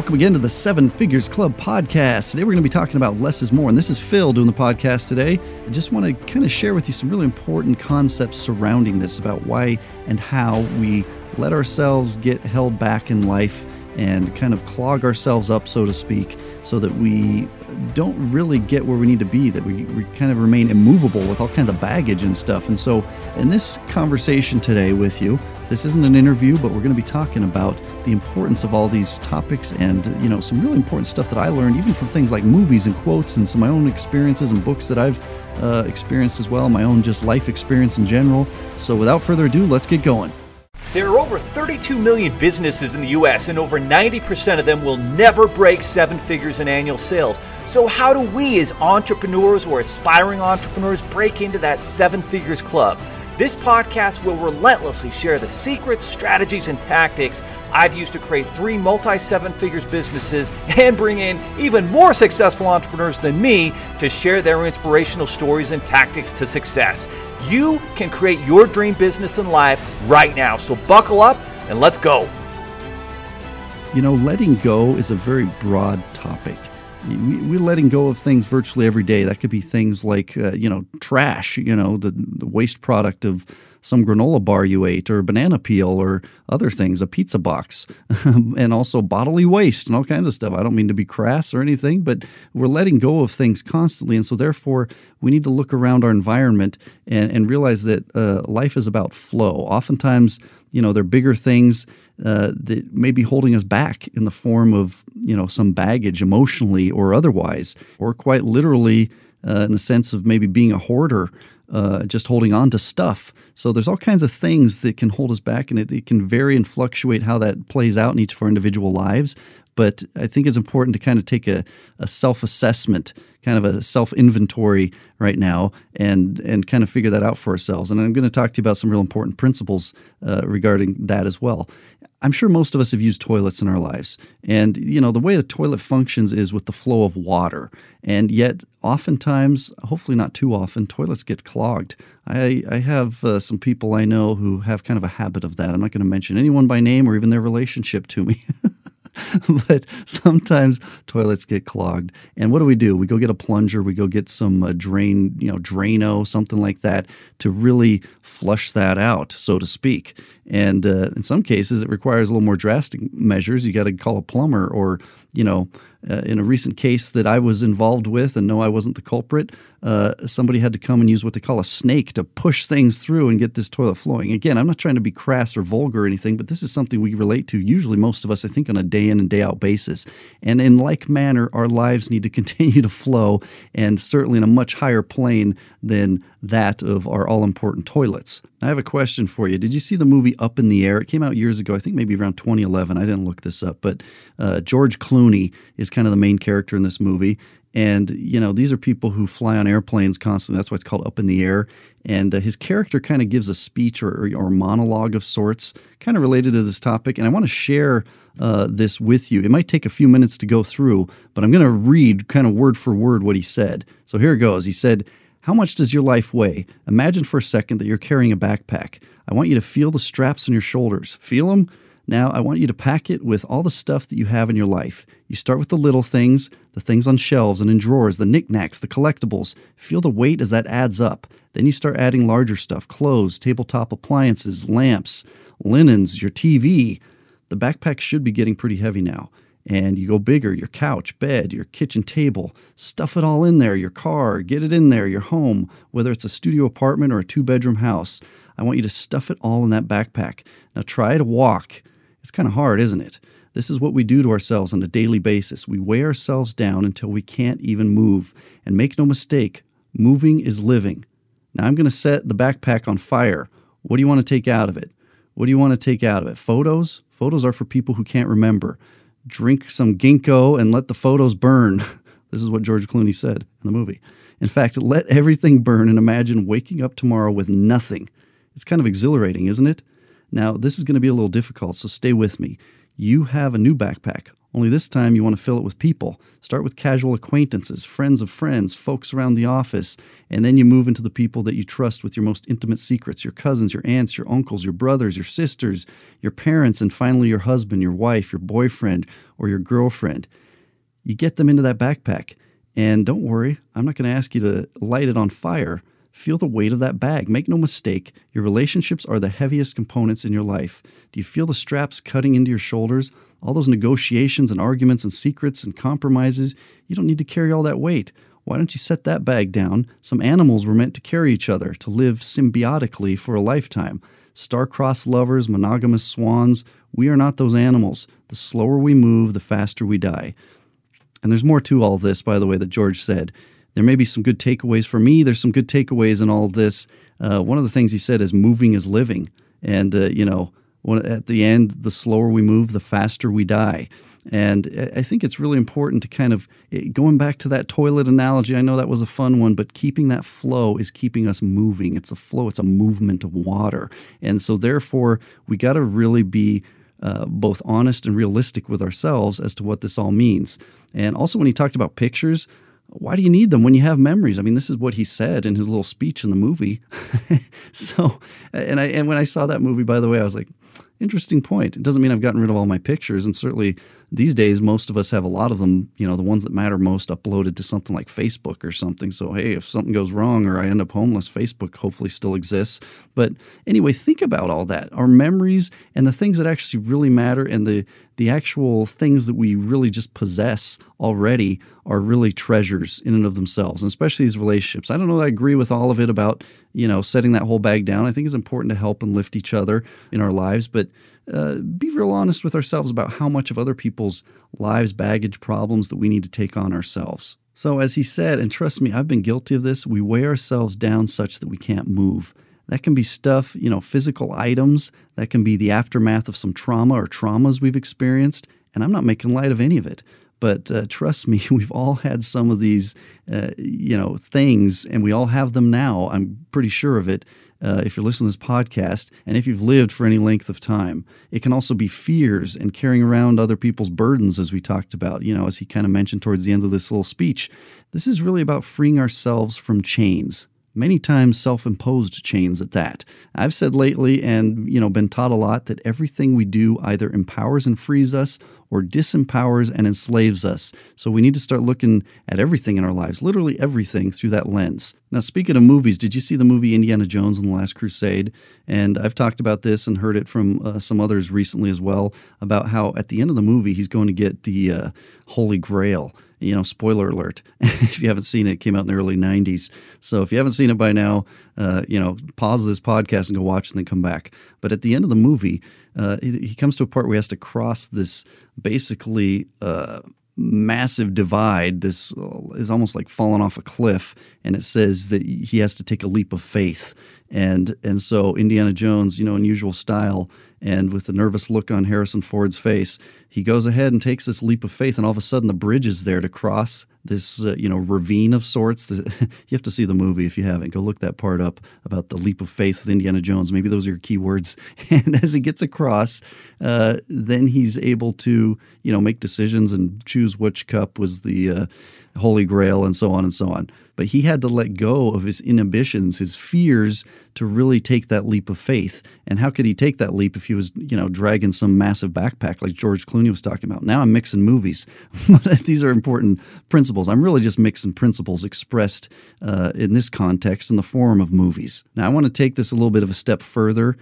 Welcome again to the Seven Figures Club podcast. Today we're going to be talking about less is more. And this is Phil doing the podcast today. I just want to kind of share with you some really important concepts surrounding this about why and how we let ourselves get held back in life and kind of clog ourselves up, so to speak, so that we don't really get where we need to be, that we, we kind of remain immovable with all kinds of baggage and stuff. And so, in this conversation today with you, this isn't an interview, but we're going to be talking about the importance of all these topics and, you know, some really important stuff that I learned, even from things like movies and quotes and some of my own experiences and books that I've uh, experienced as well, my own just life experience in general. So, without further ado, let's get going. There are over 32 million businesses in the US, and over 90% of them will never break seven figures in annual sales. So, how do we, as entrepreneurs or aspiring entrepreneurs, break into that seven figures club? This podcast will relentlessly share the secrets, strategies, and tactics I've used to create three multi seven figures businesses and bring in even more successful entrepreneurs than me to share their inspirational stories and tactics to success. You can create your dream business and life right now. So buckle up and let's go. You know, letting go is a very broad topic we're letting go of things virtually every day. That could be things like, uh, you know, trash, you know, the, the, waste product of some granola bar you ate, or banana peel, or other things, a pizza box, and also bodily waste and all kinds of stuff. I don't mean to be crass or anything, but we're letting go of things constantly. And so, therefore, we need to look around our environment and, and realize that uh, life is about flow. Oftentimes, you know, they're bigger things uh, that may be holding us back in the form of you know some baggage emotionally or otherwise, or quite literally uh, in the sense of maybe being a hoarder. Uh, just holding on to stuff. So there's all kinds of things that can hold us back, and it, it can vary and fluctuate how that plays out in each of our individual lives. But I think it's important to kind of take a, a self assessment, kind of a self inventory right now, and and kind of figure that out for ourselves. And I'm going to talk to you about some real important principles uh, regarding that as well. I'm sure most of us have used toilets in our lives. And, you know, the way the toilet functions is with the flow of water. And yet, oftentimes, hopefully not too often, toilets get clogged. I, I have uh, some people I know who have kind of a habit of that. I'm not going to mention anyone by name or even their relationship to me. but sometimes toilets get clogged. And what do we do? We go get a plunger, we go get some uh, drain, you know, Drano, something like that to really flush that out, so to speak. And uh, in some cases, it requires a little more drastic measures. You got to call a plumber or, you know, in a recent case that I was involved with, and no, I wasn't the culprit, uh, somebody had to come and use what they call a snake to push things through and get this toilet flowing. Again, I'm not trying to be crass or vulgar or anything, but this is something we relate to, usually most of us, I think, on a day in and day out basis. And in like manner, our lives need to continue to flow, and certainly in a much higher plane than that of our all important toilets. I have a question for you. Did you see the movie Up in the Air? It came out years ago, I think maybe around 2011. I didn't look this up, but uh, George Clooney is kind of the main character in this movie. And, you know, these are people who fly on airplanes constantly. That's why it's called Up in the Air. And uh, his character kind of gives a speech or, or, or, monologue of sorts, kind of related to this topic. And I want to share uh, this with you. It might take a few minutes to go through, but I'm going to read kind of word for word what he said. So here it goes. He said, How much does your life weigh? Imagine for a second that you're carrying a backpack. I want you to feel the straps on your shoulders. Feel them? Now, I want you to pack it with all the stuff that you have in your life. You start with the little things, the things on shelves and in drawers, the knickknacks, the collectibles. Feel the weight as that adds up. Then you start adding larger stuff clothes, tabletop appliances, lamps, linens, your TV. The backpack should be getting pretty heavy now. And you go bigger your couch, bed, your kitchen table. Stuff it all in there, your car, get it in there, your home, whether it's a studio apartment or a two bedroom house. I want you to stuff it all in that backpack. Now try to walk it's kind of hard, isn't it? This is what we do to ourselves on a daily basis. We weigh ourselves down until we can't even move. And make no mistake, moving is living. Now I'm going to set the backpack on fire. What do you want to take out of it? What do you want to take out of it? Photos? Photos are for people who can't remember. Drink some ginkgo and let the photos burn. this is what George Clooney said in the movie. In fact, let everything burn and imagine waking up tomorrow with nothing. It's kind of exhilarating, isn't it? Now, this is going to be a little difficult, so stay with me. You have a new backpack. Only this time you want to fill it with people. Start with casual acquaintances, friends of friends, folks around the office, and then you move into the people that you trust with your most intimate secrets your cousins, your aunts, your uncles, your brothers, your sisters, your parents, and finally your husband, your wife, your boyfriend, or your girlfriend. You get them into that backpack. And don't worry, I'm not going to ask you to light it on fire. Feel the weight of that bag. Make no mistake, your relationships are the heaviest components in your life. Do you feel the straps cutting into your shoulders? All those negotiations and arguments and secrets and compromises, you don't need to carry all that weight. Why don't you set that bag down? Some animals were meant to carry each other, to live symbiotically for a lifetime. Star-crossed lovers, monogamous swans, we are not those animals. The slower we move, the faster we die. And there's more to all this, by the way, that George said. There may be some good takeaways for me. There's some good takeaways in all this. Uh, one of the things he said is moving is living. And, uh, you know, when, at the end, the slower we move, the faster we die. And I think it's really important to kind of eh, going back to that toilet analogy. I know that was a fun one, but keeping that flow is keeping us moving. It's a flow, it's a movement of water. And so, therefore, we got to really be uh, both honest and realistic with ourselves as to what this all means. And also, when he talked about pictures, why do you need them when you have memories? I mean, this is what he said in his little speech in the movie. so, and I and when I saw that movie, by the way, I was like, interesting point. It doesn't mean I've gotten rid of all my pictures, and certainly these days, most of us have a lot of them, you know, the ones that matter most uploaded to something like Facebook or something. So, hey, if something goes wrong or I end up homeless, Facebook hopefully still exists. But anyway, think about all that our memories and the things that actually really matter and the, the actual things that we really just possess already are really treasures in and of themselves, and especially these relationships. I don't know that I agree with all of it about, you know, setting that whole bag down. I think it's important to help and lift each other in our lives, but uh, be real honest with ourselves about how much of other people's lives, baggage, problems that we need to take on ourselves. So, as he said, and trust me, I've been guilty of this, we weigh ourselves down such that we can't move. That can be stuff, you know, physical items. That can be the aftermath of some trauma or traumas we've experienced. And I'm not making light of any of it. But uh, trust me, we've all had some of these, uh, you know, things, and we all have them now. I'm pretty sure of it uh, if you're listening to this podcast, and if you've lived for any length of time. It can also be fears and carrying around other people's burdens, as we talked about, you know, as he kind of mentioned towards the end of this little speech. This is really about freeing ourselves from chains many times self-imposed chains at that. I've said lately and you know been taught a lot that everything we do either empowers and frees us or disempowers and enslaves us. So we need to start looking at everything in our lives, literally everything through that lens. Now speaking of movies, did you see the movie Indiana Jones and the Last Crusade? And I've talked about this and heard it from uh, some others recently as well about how at the end of the movie he's going to get the uh, Holy Grail you know, spoiler alert, if you haven't seen it, it came out in the early 90s. So if you haven't seen it by now, uh, you know, pause this podcast and go watch and then come back. But at the end of the movie, uh, he, he, comes to a part where he has to cross this basically uh, massive divide. This uh, is almost like falling off a cliff. And it says that he has to take a leap of faith. And, and so Indiana Jones, you know, in usual style, and with a nervous look on Harrison Ford's face, he goes ahead and takes this leap of faith, and all of a sudden the bridge is there to cross this uh, you know ravine of sorts. you have to see the movie if you haven't. Go look that part up about the leap of faith with Indiana Jones. Maybe those are your keywords. And as he gets across, uh, then he's able to you know make decisions and choose which cup was the uh, Holy Grail and so on and so on. But he had to let go of his inhibitions, his fears, to really take that leap of faith. And how could he take that leap if he was, you know, dragging some massive backpack like George Clooney was talking about? Now I'm mixing movies, but these are important principles. I'm really just mixing principles expressed uh, in this context in the form of movies. Now I want to take this a little bit of a step further.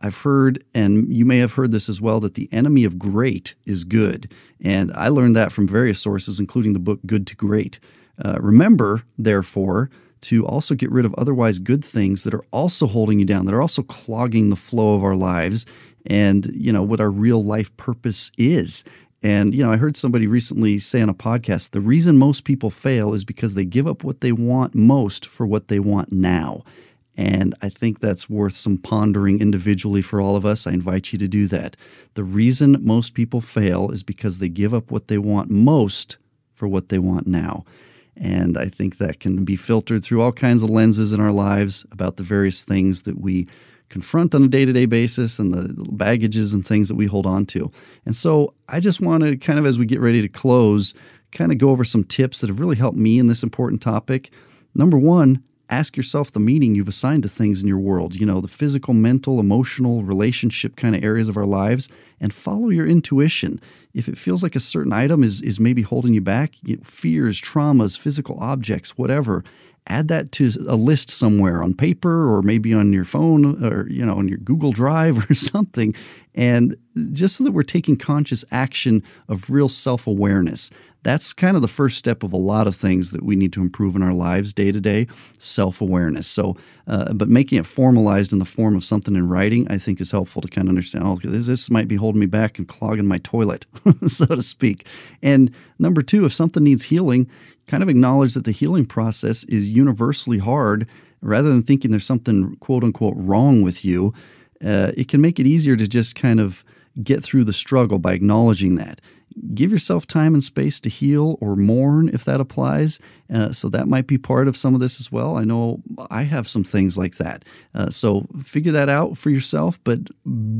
I've heard, and you may have heard this as well, that the enemy of great is good. And I learned that from various sources, including the book Good to Great. Uh, remember, therefore, to also get rid of otherwise good things that are also holding you down, that are also clogging the flow of our lives and, you know, what our real life purpose is. And, you know, I heard somebody recently say on a podcast the reason most people fail is because they give up what they want most for what they want now. And I think that's worth some pondering individually for all of us. I invite you to do that. The reason most people fail is because they give up what they want most for what they want now. And I think that can be filtered through all kinds of lenses in our lives about the various things that we confront on a day to day basis and the baggages and things that we hold on to. And so I just want to kind of, as we get ready to close, kind of go over some tips that have really helped me in this important topic. Number one, ask yourself the meaning you've assigned to things in your world, you know, the physical, mental, emotional, relationship kind of areas of our lives, and follow your intuition. If it feels like a certain item is, is maybe holding you back, you know, fears, traumas, physical objects, whatever, add that to a list somewhere on paper or maybe on your phone or you know on your Google Drive or something and just so that we're taking conscious action of real self-awareness that's kind of the first step of a lot of things that we need to improve in our lives day to day self-awareness so uh, but making it formalized in the form of something in writing i think is helpful to kind of understand oh this, this might be holding me back and clogging my toilet so to speak and number two if something needs healing kind of acknowledge that the healing process is universally hard rather than thinking there's something quote unquote wrong with you. Uh, it can make it easier to just kind of get through the struggle by acknowledging that. Give yourself time and space to heal or mourn if that applies. Uh, so that might be part of some of this as well. I know I have some things like that. Uh, so figure that out for yourself, but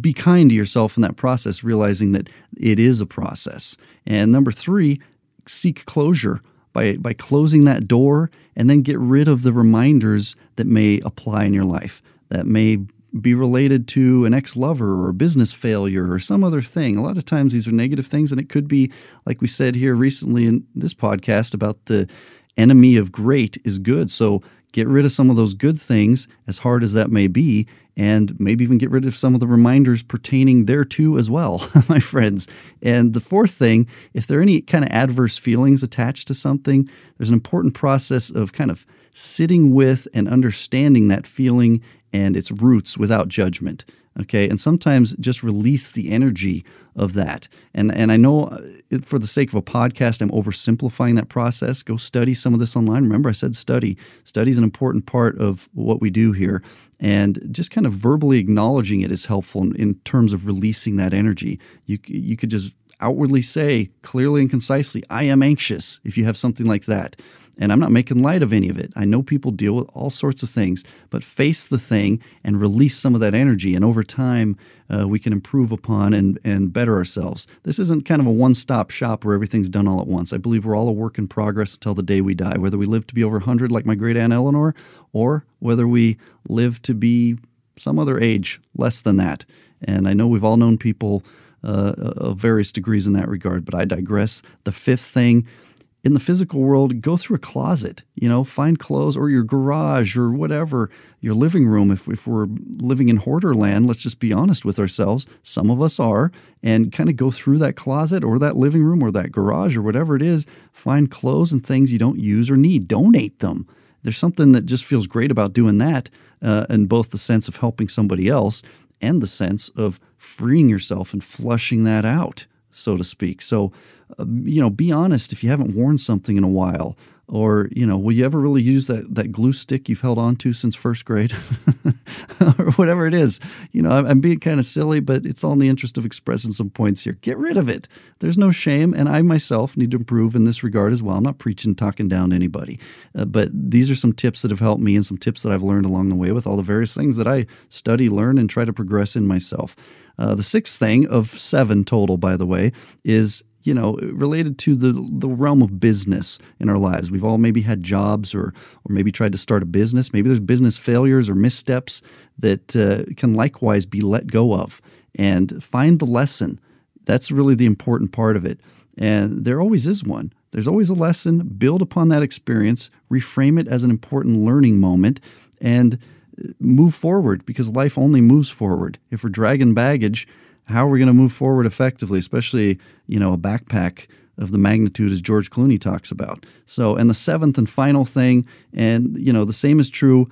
be kind to yourself in that process, realizing that it is a process. And number three, seek closure by, by closing that door and then get rid of the reminders that may apply in your life, that may be related to an ex lover or business failure or some other thing. A lot of times these are negative things, and it could be, like we said here recently in this podcast, about the enemy of great is good. So get rid of some of those good things, as hard as that may be, and maybe even get rid of some of the reminders pertaining thereto as well, my friends. And the fourth thing, if there are any kind of adverse feelings attached to something, there's an important process of kind of sitting with and understanding that feeling and its roots without judgment okay? And sometimes just release the energy of that. And and i know uh, for the sake of a podcast i'm oversimplifying that process. Go study some of this online. Remember i said study. Study is an important part of what we do here. And just kind of verbally acknowledging it is helpful in, in terms of releasing that energy. You you could just outwardly say clearly and concisely i am anxious if you have something like that and I'm not making light of any of it. I know people deal with all sorts of things, but face the thing and release some of that energy. And over time, uh, we can improve upon and, and better ourselves. This isn't kind of a one stop shop where everything's done all at once. I believe we're all a work in progress until the day we die, whether we live to be over 100 like my great aunt Eleanor, or whether we live to be some other age less than that. And I know we've all known people uh, of various degrees in that regard, but I digress. The fifth thing, in the physical world, go through a closet, you know, find clothes or your garage or whatever, your living room. If, if we're living in hoarder land, let's just be honest with ourselves. Some of us are, and kind of go through that closet or that living room or that garage or whatever it is. Find clothes and things you don't use or need, donate them. There's something that just feels great about doing that, uh, in both the sense of helping somebody else and the sense of freeing yourself and flushing that out, so to speak. So, uh, you know, be honest if you haven't worn something in a while. Or, you know, will you ever really use that, that glue stick you've held on to since first grade? or whatever it is. You know, I'm, I'm being kind of silly, but it's all in the interest of expressing some points here. Get rid of it. There's no shame. And I myself need to improve in this regard as well. I'm not preaching, talking down to anybody. Uh, but these are some tips that have helped me and some tips that I've learned along the way with all the various things that I study, learn, and try to progress in myself. Uh, the sixth thing of seven total, by the way, is you know, related to the the realm of business in our lives. We've all maybe had jobs or or maybe tried to start a business. Maybe there's business failures or missteps that uh, can likewise be let go of and find the lesson. That's really the important part of it. And there always is one. There's always a lesson. Build upon that experience, reframe it as an important learning moment, and uh, move forward because life only moves forward. If we're dragging baggage, how are we going to move forward effectively, especially, you know, a backpack of the magnitude as George Clooney talks about. So, and the seventh and final thing, and, you know, the same is true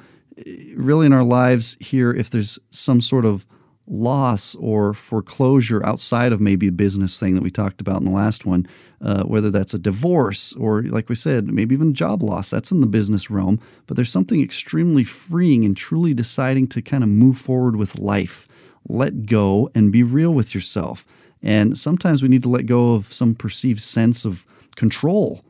eh, really in our lives here if there's some sort of loss or foreclosure outside of maybe a business thing that we talked about in the last one, uh, whether that's a divorce or, like we said, maybe even job loss, that's in the business realm. But there's something extremely freeing in truly deciding to kind of move forward with life let go and be real with yourself. And sometimes we need to let go of some perceived sense of control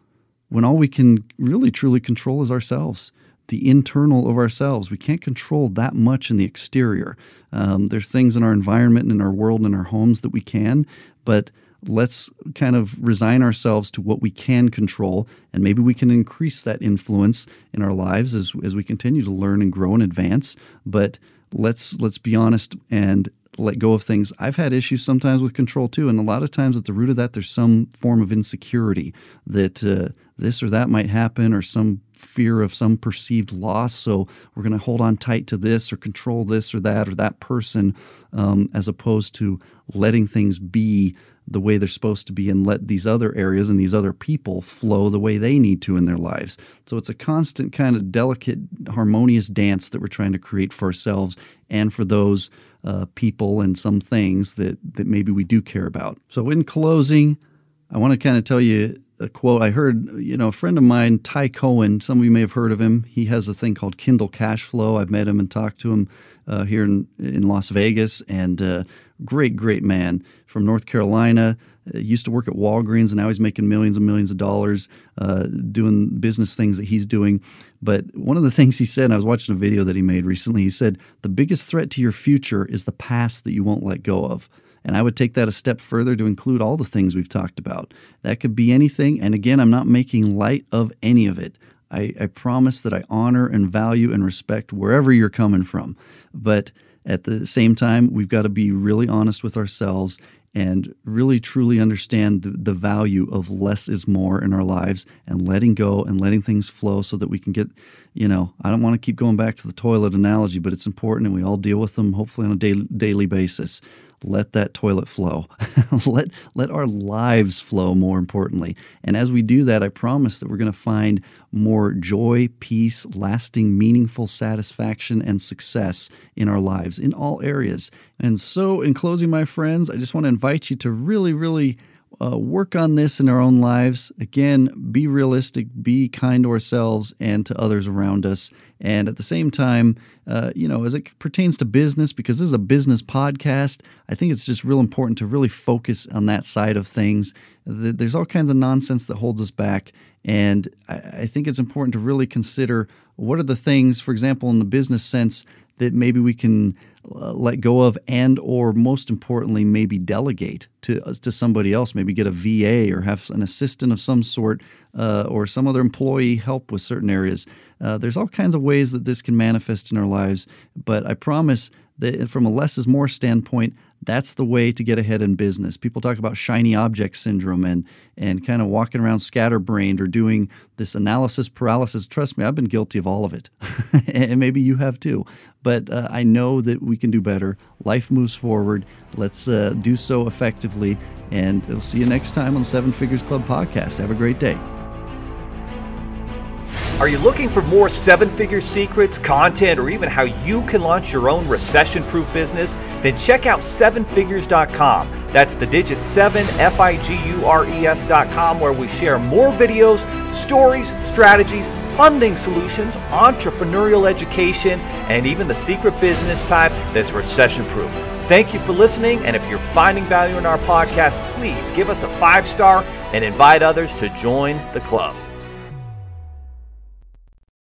when all we can really truly control is ourselves. the internal of ourselves. We can't control that much in the exterior. Um, there's things in our environment and in our world and in our homes that we can, but let's kind of resign ourselves to what we can control and maybe we can increase that influence in our lives as, as we continue to learn and grow and advance but let's let's be honest and let go of things. I've had issues sometimes with control too, and a lot of times at the root of that, there's some form of insecurity that uh, this or that might happen, or some fear of some perceived loss. So we're going to hold on tight to this, or control this or that, or that person, um, as opposed to letting things be the way they're supposed to be and let these other areas and these other people flow the way they need to in their lives. So it's a constant kind of delicate, harmonious dance that we're trying to create for ourselves and for those uh, people and some things that, that maybe we do care about. So, in closing, I want to kind of tell you a quote I heard. You know, a friend of mine, Ty Cohen, some of you may have heard of him. He has a thing called Kindle Cash Flow. I've met him and talked to him uh, here in, in Las Vegas, and uh, great, great man from North Carolina. Uh, used to work at Walgreens, and now he's making millions and millions of dollars uh, doing business things that he's doing. But one of the things he said, I was watching a video that he made recently, he said, The biggest threat to your future is the past that you won't let go of. And I would take that a step further to include all the things we've talked about. That could be anything. And again, I'm not making light of any of it. I, I promise that I honor and value and respect wherever you're coming from. But at the same time, we've got to be really honest with ourselves and really truly understand the, the value of less is more in our lives and letting go and letting things flow so that we can get, you know, I don't want to keep going back to the toilet analogy, but it's important and we all deal with them hopefully on a daily, daily basis let that toilet flow. let let our lives flow more importantly. And as we do that, I promise that we're going to find more joy, peace, lasting meaningful satisfaction and success in our lives in all areas. And so in closing my friends, I just want to invite you to really really uh, work on this in our own lives. Again, be realistic, be kind to ourselves and to others around us. And at the same time, uh, you know, as it pertains to business, because this is a business podcast, I think it's just real important to really focus on that side of things. There's all kinds of nonsense that holds us back. And I think it's important to really consider what are the things, for example, in the business sense, that maybe we can let go of and or most importantly maybe delegate to uh, to somebody else maybe get a VA or have an assistant of some sort uh, or some other employee help with certain areas. Uh, there's all kinds of ways that this can manifest in our lives but I promise that from a less is more standpoint that's the way to get ahead in business. People talk about shiny object syndrome and and kind of walking around scatterbrained or doing this analysis paralysis. Trust me, I've been guilty of all of it, and maybe you have too. But uh, I know that we can do better. Life moves forward. Let's uh, do so effectively, and we'll see you next time on Seven Figures Club podcast. Have a great day. Are you looking for more seven figure secrets, content, or even how you can launch your own recession proof business? Then check out sevenfigures.com. That's the digit 7 F I G U R E S.com, where we share more videos, stories, strategies, funding solutions, entrepreneurial education, and even the secret business type that's recession proof. Thank you for listening, and if you're finding value in our podcast, please give us a five star and invite others to join the club.